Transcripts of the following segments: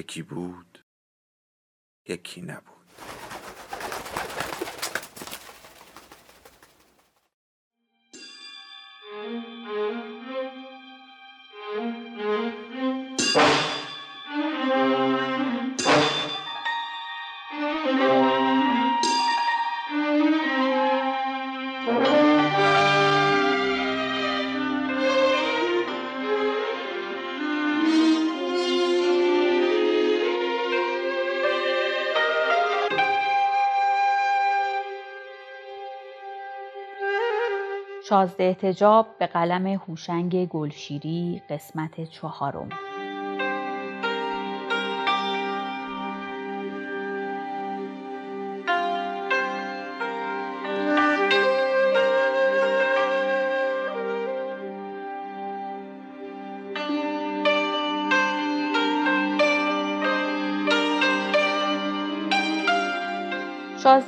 یکی بود یکی نبود. شازده احتجاب به قلم هوشنگ گلشیری قسمت چهارم.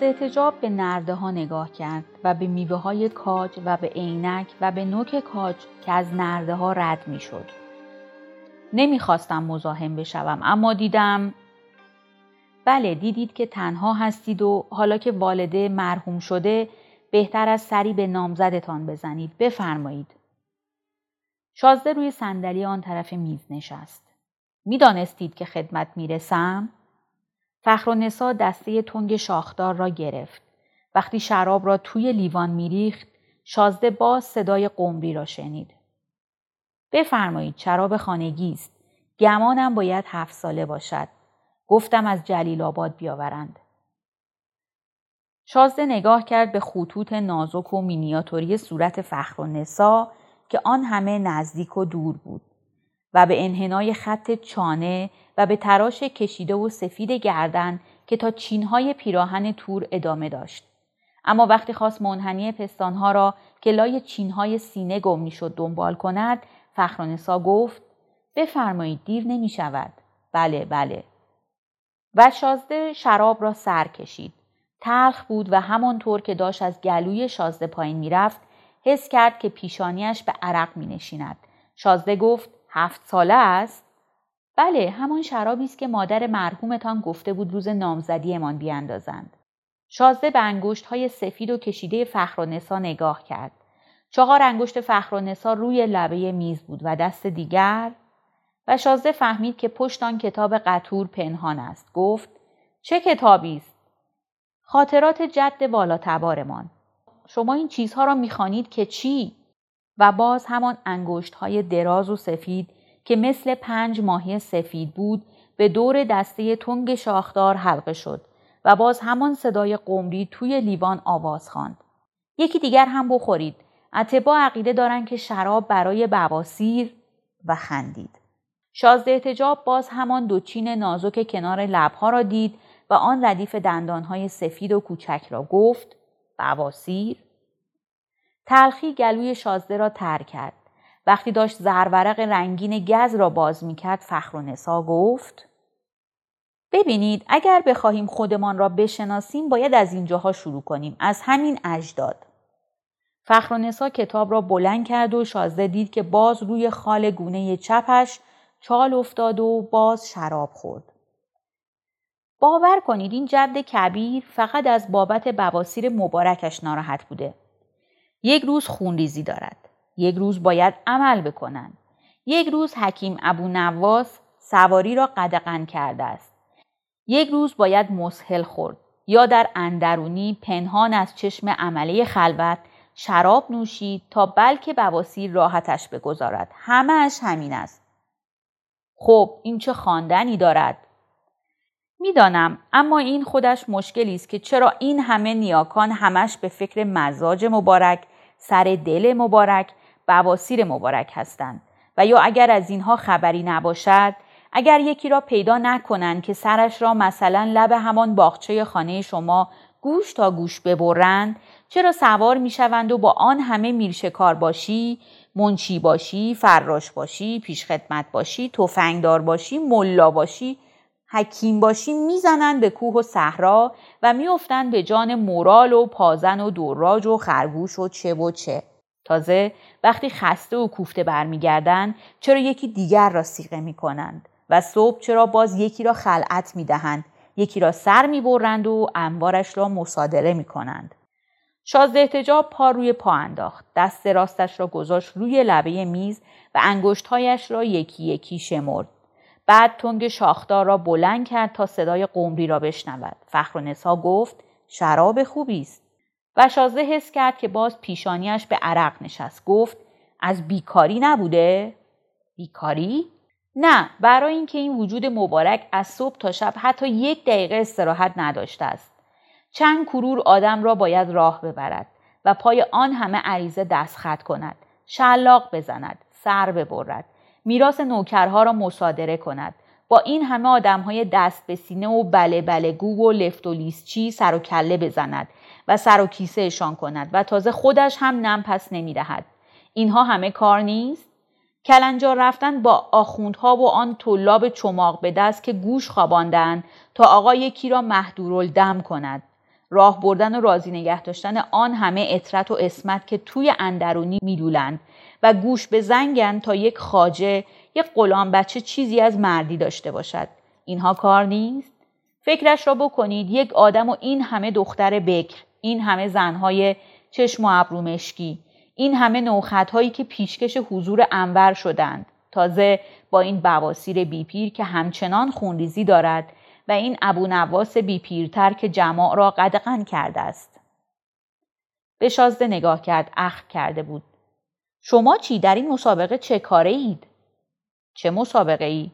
احتجاب به نرده ها نگاه کرد و به میوه های کاج و به عینک و به نوک کاج که از نرده ها رد می شد. نمی‌خواستم مزاحم بشوم اما دیدم بله دیدید که تنها هستید و حالا که والده مرحوم شده بهتر از سری به نامزدتان بزنید. بفرمایید. شازده روی صندلی آن طرف میز نشست. می‌دانستید که خدمت می‌رسم؟ فخر و نسا دسته تنگ شاخدار را گرفت. وقتی شراب را توی لیوان میریخت شازده باز صدای قمری را شنید. بفرمایید شراب خانگی است. گمانم باید هفت ساله باشد. گفتم از جلیل آباد بیاورند. شازده نگاه کرد به خطوط نازک و مینیاتوری صورت فخر و نسا که آن همه نزدیک و دور بود. و به انحنای خط چانه و به تراش کشیده و سفید گردن که تا چینهای پیراهن تور ادامه داشت. اما وقتی خواست منحنی پستانها را که لای چینهای سینه گم می‌شد دنبال کند فخرانسا گفت بفرمایید دیر نمی شود. بله بله. و شازده شراب را سر کشید. تلخ بود و همانطور که داشت از گلوی شازده پایین می‌رفت حس کرد که پیشانیش به عرق می نشیند. شازده گفت هفت ساله است؟ بله همان شرابی است که مادر مرحومتان گفته بود روز نامزدیمان بیاندازند. شازده به انگشت های سفید و کشیده فخر و نسا نگاه کرد. چهار انگشت فخر و نسا روی لبه میز بود و دست دیگر و شازده فهمید که پشت آن کتاب قطور پنهان است. گفت چه کتابی است؟ خاطرات جد والا تبارمان. شما این چیزها را می‌خوانید که چی؟ و باز همان انگشت های دراز و سفید که مثل پنج ماهی سفید بود به دور دسته تنگ شاخدار حلقه شد و باز همان صدای قمری توی لیوان آواز خواند. یکی دیگر هم بخورید. اتبا عقیده دارن که شراب برای بواسیر و خندید. شازده احتجاب باز همان دوچین نازک کنار لبها را دید و آن ردیف دندانهای سفید و کوچک را گفت بواسیر تلخی گلوی شازده را تر کرد. وقتی داشت زرورق رنگین گز را باز می کرد فخر و نسا گفت ببینید اگر بخواهیم خودمان را بشناسیم باید از اینجاها شروع کنیم. از همین اجداد. فخر و نسا کتاب را بلند کرد و شازده دید که باز روی خال گونه چپش چال افتاد و باز شراب خورد. باور کنید این جد کبیر فقط از بابت بواسیر مبارکش ناراحت بوده. یک روز خونریزی دارد. یک روز باید عمل بکنند. یک روز حکیم ابو نواس سواری را قدقن کرده است. یک روز باید مسهل خورد یا در اندرونی پنهان از چشم عمله خلوت شراب نوشید تا بلکه بواسیر راحتش بگذارد. همهش همین است. خب این چه خواندنی دارد؟ می‌دانم اما این خودش مشکلی است که چرا این همه نیاکان همش به فکر مزاج مبارک سر دل مبارک بواسیر مبارک هستند. و یا اگر از اینها خبری نباشد اگر یکی را پیدا نکنند که سرش را مثلا لب همان باغچه خانه شما گوش تا گوش ببرند چرا سوار می‌شوند و با آن همه میرشکار باشی منچی باشی فراش باشی پیشخدمت باشی تفنگدار باشی ملا باشی؟ حکیم باشی می‌زنند به کوه و صحرا و میافتند به جان مورال و پازن و دراج و خرگوش و چه و چه. تازه وقتی خسته و کوفته برمیگردند چرا یکی دیگر را سیغه می‌کنند؟ و صبح چرا باز یکی را خلعت می‌دهند؟ یکی را سر می‌برند و انبارش را مصادره می‌کنند. شازده احتجاب پا روی پا انداخت. دست راستش را گذاشت روی لبه میز و انگشتهایش را یکی یکی شمرد. بعد تنگ شاخدار را بلند کرد تا صدای قمری را بشنود. فخر نسا گفت شراب خوبی است. و شازده حس کرد که باز پیشانیش به عرق نشست. گفت از بیکاری نبوده؟ بیکاری؟ نه برای اینکه این وجود مبارک از صبح تا شب حتی یک دقیقه استراحت نداشته است. چند کرور آدم را باید راه ببرد و پای آن همه عریضه دستخط کند. شلاق بزند سر ببرد. میراث نوکرها را مصادره کند با این همه آدم های دست به سینه و بله بله گو و لفت و لیسچی سر و کله بزند و سر و کیسه اشان کند و تازه خودش هم نم پس نمی دهد. اینها همه کار نیست؟ کلنجار رفتن با آخوندها و آن طلاب چماق به دست که گوش خواباندن تا آقا یکی را دم کند. راه بردن و راضی نگه داشتن آن همه اطرت و اسمت که توی اندرونی میلولند و گوش به زنگن تا یک خاجه یک غلام بچه چیزی از مردی داشته باشد. اینها کار نیست؟ فکرش را بکنید یک آدم و این همه دختر بکر این همه زنهای چشم و ابرو مشکی این همه نوخطهایی که پیشکش حضور انور شدند. تازه با این بواسیر بیپیر که همچنان خونریزی دارد و این ابو نواس بیپیرتر که جماع را قدغن کرده است. به شازده نگاه کرد اخ کرده بود. شما چی در این مسابقه چه کاره اید؟ چه مسابقه ای؟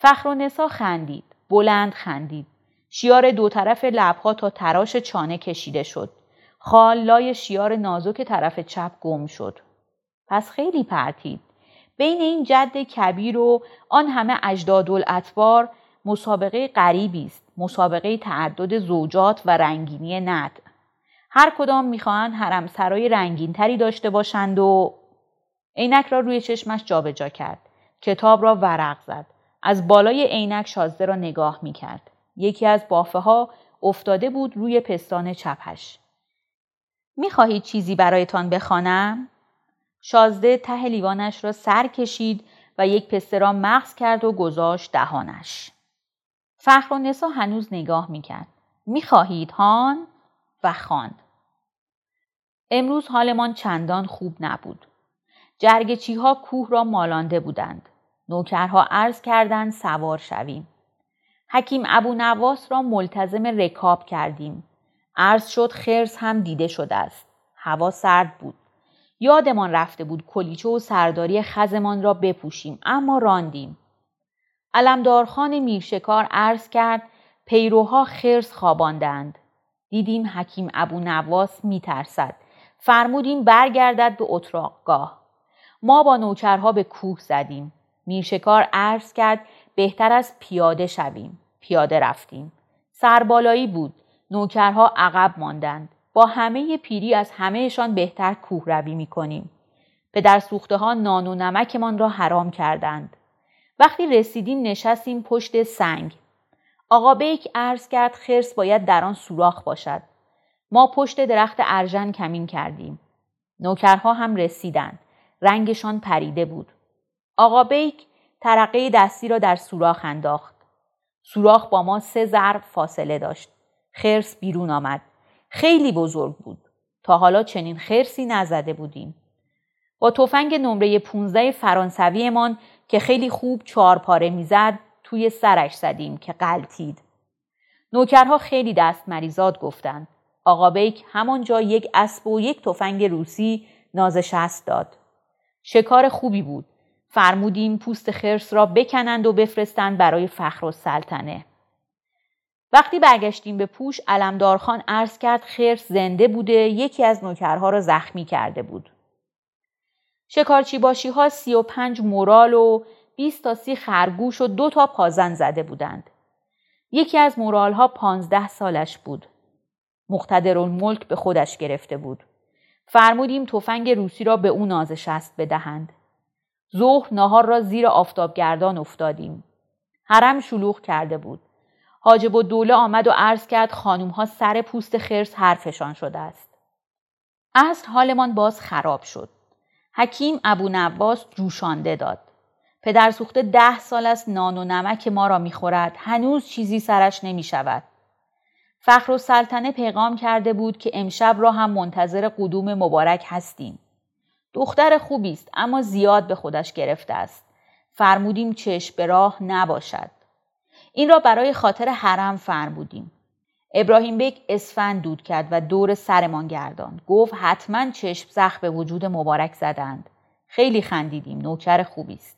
فخر و نسا خندید. بلند خندید. شیار دو طرف لبها تا تراش چانه کشیده شد. خال لای شیار نازک طرف چپ گم شد. پس خیلی پرتید. بین این جد کبیر و آن همه اجداد الاتبار مسابقه غریبی است. مسابقه تعدد زوجات و رنگینی ند. هر کدام می‌خواهند حرم سرای رنگینتری داشته باشند و عینک را روی چشمش جابجا کرد. کتاب را ورق زد. از بالای عینک شازده را نگاه می‌کرد. یکی از بافه ها افتاده بود روی پستان چپش. می‌خواهید چیزی برایتان بخوانم؟ شازده ته لیوانش را سر کشید و یک پسته را مغز کرد و گذاشت دهانش. فخر و نسا هنوز نگاه می‌کرد. می‌خواهید هان؟ و خواند. امروز حالمان چندان خوب نبود. جرگچی ها کوه را مالانده بودند. نوکرها عرض کردند سوار شویم. حکیم ابو نواس را ملتزم رکاب کردیم. عرض شد خرس هم دیده شده است. هوا سرد بود. یادمان رفته بود کلیچه و سرداری خزمان را بپوشیم اما راندیم. علمدارخان میرشکار عرض کرد پیروها خرس خواباندند. دیدیم حکیم ابو نواس میترسد. فرمودیم برگردد به اتراقگاه. ما با نوکرها به کوه زدیم. میرشکار عرض کرد بهتر از پیاده شویم. پیاده رفتیم. سربالایی بود. نوکرها عقب ماندند. با همه پیری از همهشان بهتر کوه روی می کنیم. پدر سوخته ها نان و نمکمان را حرام کردند. وقتی رسیدیم نشستیم پشت سنگ. آقا بیک عرض کرد خرس باید در آن سوراخ باشد. ما پشت درخت ارژن کمین کردیم. نوکرها هم رسیدند. رنگشان پریده بود. آقا بیک ترقه دستی را در سوراخ انداخت. سوراخ با ما سه ضرب فاصله داشت. خرس بیرون آمد. خیلی بزرگ بود. تا حالا چنین خرسی نزده بودیم. با تفنگ نمره 15 فرانسویمان که خیلی خوب چهار پاره می‌زد توی سرش زدیم که قلتید. نوکرها خیلی دست مریزاد گفتند. آقا بیک همانجا یک اسب و یک تفنگ روسی نازشست داد. شکار خوبی بود. فرمودیم پوست خرس را بکنند و بفرستند برای فخر و سلطنه. وقتی برگشتیم به پوش علمدارخان عرض کرد خرس زنده بوده یکی از نوکرها را زخمی کرده بود. شکارچی باشی ها سی و و 20 تا سی خرگوش و دو تا پازن زده بودند. یکی از مورال ها پانزده سالش بود. مقتدر الملک به خودش گرفته بود. فرمودیم تفنگ روسی را به او نازشست بدهند. ظهر نهار را زیر آفتابگردان افتادیم. حرم شلوغ کرده بود. حاجب و دوله آمد و عرض کرد خانوم ها سر پوست خرس حرفشان شده است. اصر حالمان باز خراب شد. حکیم ابو نواس جوشانده داد. پدر سوخته ده سال است نان و نمک ما را می‌خورد هنوز چیزی سرش نمی شود. فخر و سلطنه پیغام کرده بود که امشب را هم منتظر قدوم مبارک هستیم. دختر خوبی است اما زیاد به خودش گرفته است. فرمودیم چشم به راه نباشد. این را برای خاطر حرم فرمودیم. ابراهیم بیک اسفند دود کرد و دور سرمان گرداند. گفت حتما چشم زخ به وجود مبارک زدند. خیلی خندیدیم. نوکر خوبی است.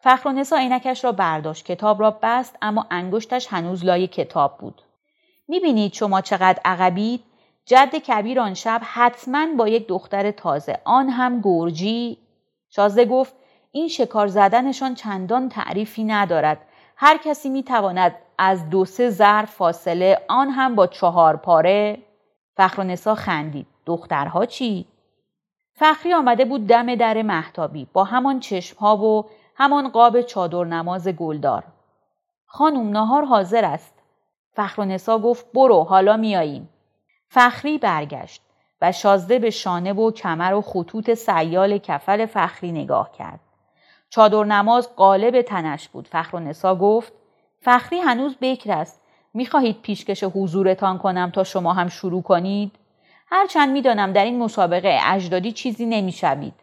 فخر عینکش را برداشت. کتاب را بست اما انگشتش هنوز لای کتاب بود. می‌بینید شما چقدر عقبید؟ جد کبیر آن شب حتما با یک دختر تازه آن هم گرجی شازده گفت این شکار زدنشان چندان تعریفی ندارد هر کسی می‌تواند از دو سه ظرف فاصله آن هم با چهار پاره فخر نسا خندید دخترها چی فخری آمده بود دم در محتابی با همان چشمها و همان قاب چادر نماز گلدار خانم نهار حاضر است فخر نسا گفت برو حالا میاییم فخری برگشت و شازده به شانه و کمر و خطوط سیال کفل فخری نگاه کرد. چادر نماز قالب تنش بود. فخر و نسا گفت فخری هنوز بکر است. می‌خواهید پیشکش حضورتان کنم تا شما هم شروع کنید؟ هرچند می‌دانم در این مسابقه اجدادی چیزی نمی‌شوید.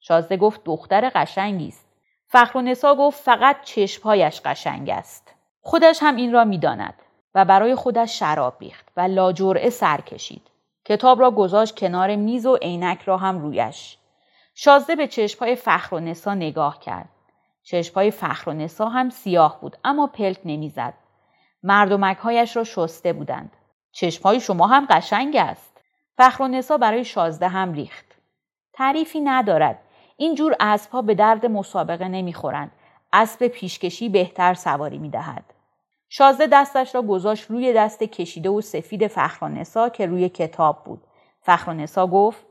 شازده گفت دختر قشنگی است. فخر و نسا گفت فقط چشمهایش قشنگ است. خودش هم این را می‌داند. و برای خودش شراب ریخت و لاجرعه سر کشید. کتاب را گذاشت کنار میز و عینک را هم رویش. شازده به چشمهای فخر و نسا نگاه کرد. چشمهای فخر و نسا هم سیاه بود اما پلک نمی‌زد. مردمکهایش را شسته بودند. چشمهای شما هم قشنگ است. فخر و نسا برای شازده هم ریخت. تعریفی ندارد. این جور اسبها به درد مسابقه نمی‌خورند. اسب پیشکشی بهتر سواری می‌دهد. شازده دستش را گذاشت روی دست کشیده و سفید فخرانسا که روی کتاب بود. فخرانسا گفت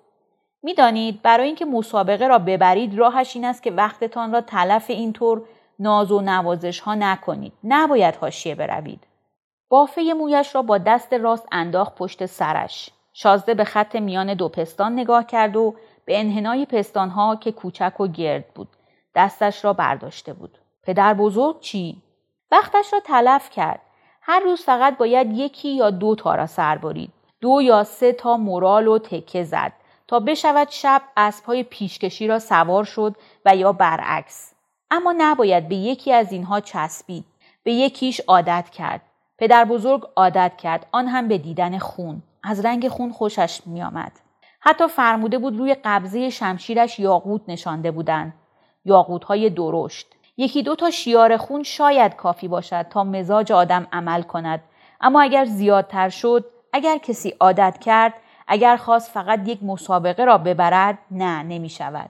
می‌دانید برای اینکه مسابقه را ببرید راهش این است که وقتتان را تلف اینطور ناز و نوازش ها نکنید. نباید حاشیه بروید. بافه مویش را با دست راست انداخت پشت سرش. شازده به خط میان دو پستان نگاه کرد و به انحنای پستانها که کوچک و گرد بود. دستش را برداشته بود. پدر بزرگ چی؟ وقتش را تلف کرد. هر روز فقط باید یکی یا دو تا را سر برید. دو یا سه تا مورال و تکه زد تا بشود شب اسبهای پیشکشی را سوار شد و یا برعکس. اما نباید به یکی از اینها چسبید. به یکیش عادت کرد. پدر بزرگ عادت کرد آن هم به دیدن خون. از رنگ خون خوشش میآمد. حتی فرموده بود روی قبضه شمشیرش یاقوت نشانده بودند. یاقوت های درشت. یکی دو تا شیار خون شاید کافی باشد تا مزاج آدم عمل کند اما اگر زیادتر شد اگر کسی عادت کرد اگر خواست فقط یک مسابقه را ببرد نه نمی شود.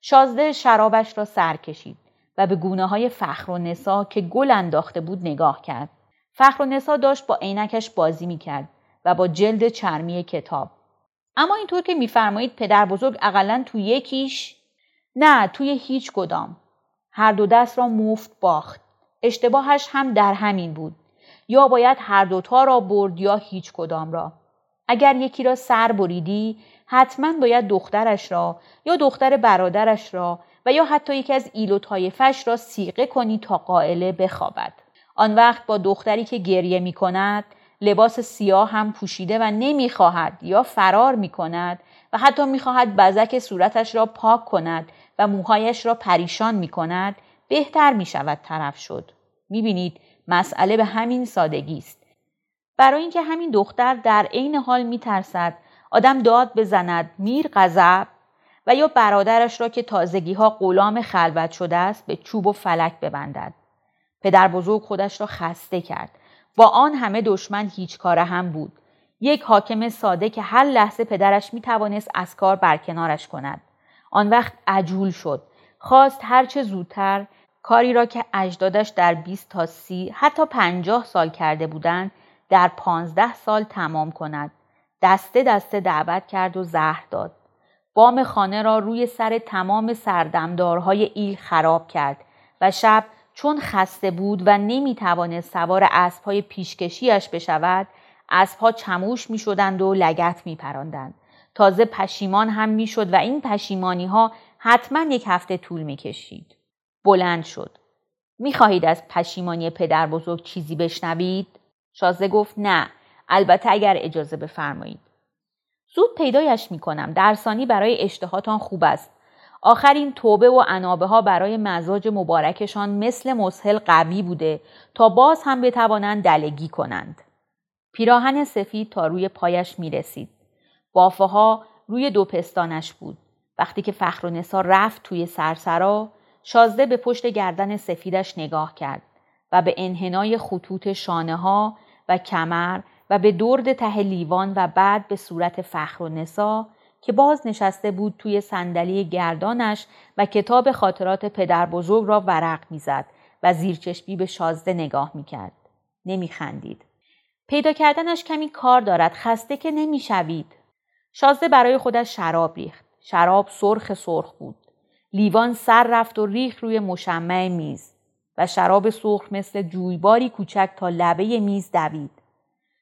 شازده شرابش را سر کشید و به گونه های فخر و نسا که گل انداخته بود نگاه کرد. فخر و نسا داشت با عینکش بازی می کرد و با جلد چرمی کتاب. اما اینطور که میفرمایید پدر بزرگ اقلا تو یکیش نه توی هیچ کدام هر دو دست را مفت باخت. اشتباهش هم در همین بود. یا باید هر دوتا را برد یا هیچ کدام را. اگر یکی را سر بریدی حتما باید دخترش را یا دختر برادرش را و یا حتی یکی از ایل و طایفش را سیقه کنی تا قائله بخوابد. آن وقت با دختری که گریه می کند لباس سیاه هم پوشیده و نمی‌خواهد یا فرار می کند و حتی می‌خواهد بزک صورتش را پاک کند و موهایش را پریشان می کند بهتر می شود طرف شد. می بینید مسئله به همین سادگی است. برای اینکه همین دختر در عین حال می ترسد آدم داد بزند میر غضب و یا برادرش را که تازگی ها غلام خلوت شده است به چوب و فلک ببندد. پدر بزرگ خودش را خسته کرد. با آن همه دشمن هیچ کاره هم بود. یک حاکم ساده که هر لحظه پدرش می توانست از کار برکنارش کند. آن وقت عجول شد. خواست هرچه زودتر کاری را که اجدادش در 20 تا 30 حتی 50 سال کرده بودند در 15 سال تمام کند. دسته دسته دعوت کرد و زهر داد. بام خانه را روی سر تمام سردمدارهای ایل خراب کرد و شب چون خسته بود و نمی توانست سوار اسبهای پیشکشیش بشود اسبها چموش می شدند و لگت می پراندند. تازه پشیمان هم می شد و این پشیمانی ها حتما یک هفته طول می کشید. بلند شد. می خواهید از پشیمانی پدر بزرگ چیزی بشنوید؟ شازده گفت نه. البته اگر اجازه بفرمایید. زود پیدایش می کنم. درسانی برای اشتهاتان خوب است. آخرین توبه و انابه ها برای مزاج مبارکشان مثل مسهل قوی بوده تا باز هم بتوانند دلگی کنند. پیراهن سفید تا روی پایش می رسید. بافه ها روی دو پستانش بود. وقتی که فخر و نسا رفت توی سرسرا شازده به پشت گردن سفیدش نگاه کرد و به انحنای خطوط شانه ها و کمر و به درد ته لیوان و بعد به صورت فخر و نسا که باز نشسته بود توی صندلی گردانش و کتاب خاطرات پدر بزرگ را ورق می‌زد و زیرچشمی به شازده نگاه می‌کرد. نمیخندید. پیدا کردنش کمی کار دارد خسته که نمی‌شوید. شازده برای خودش شراب ریخت. شراب سرخ سرخ بود. لیوان سر رفت و ریخ روی مشمع میز و شراب سرخ مثل جویباری کوچک تا لبه میز دوید.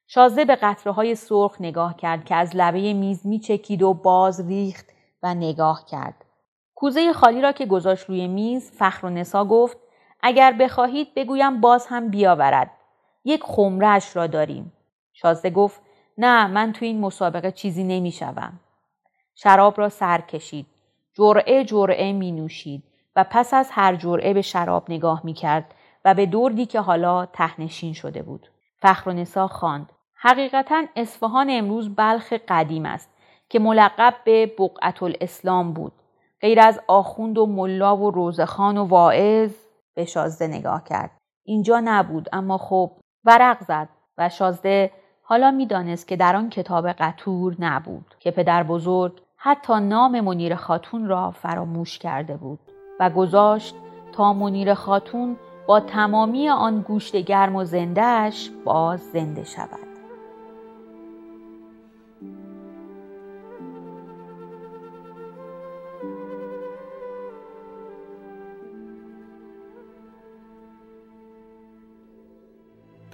شازده به قطره سرخ نگاه کرد که از لبه میز میچکید و باز ریخت و نگاه کرد. کوزه خالی را که گذاشت روی میز فخر و نسا گفت اگر بخواهید بگویم باز هم بیاورد. یک خمرش را داریم. شازده گفت نه من تو این مسابقه چیزی نمی‌شوم. شراب را سر کشید. جرعه جرعه می نوشید و پس از هر جرعه به شراب نگاه می کرد و به دردی که حالا تهنشین شده بود. فخر و نسا خواند. حقیقتا اصفهان امروز بلخ قدیم است که ملقب به بقعت الاسلام بود. غیر از آخوند و ملا و روزخان و واعظ به شازده نگاه کرد. اینجا نبود اما خب ورق زد و شازده حالا می‌دانست که در آن کتاب قطور نبود که پدر بزرگ حتی نام منیر خاتون را فراموش کرده بود و گذاشت تا منیر خاتون با تمامی آن گوشت گرم و زندهش باز زنده شود.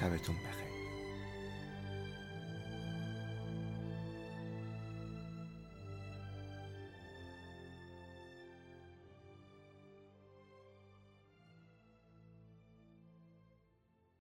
شبتون بخیر.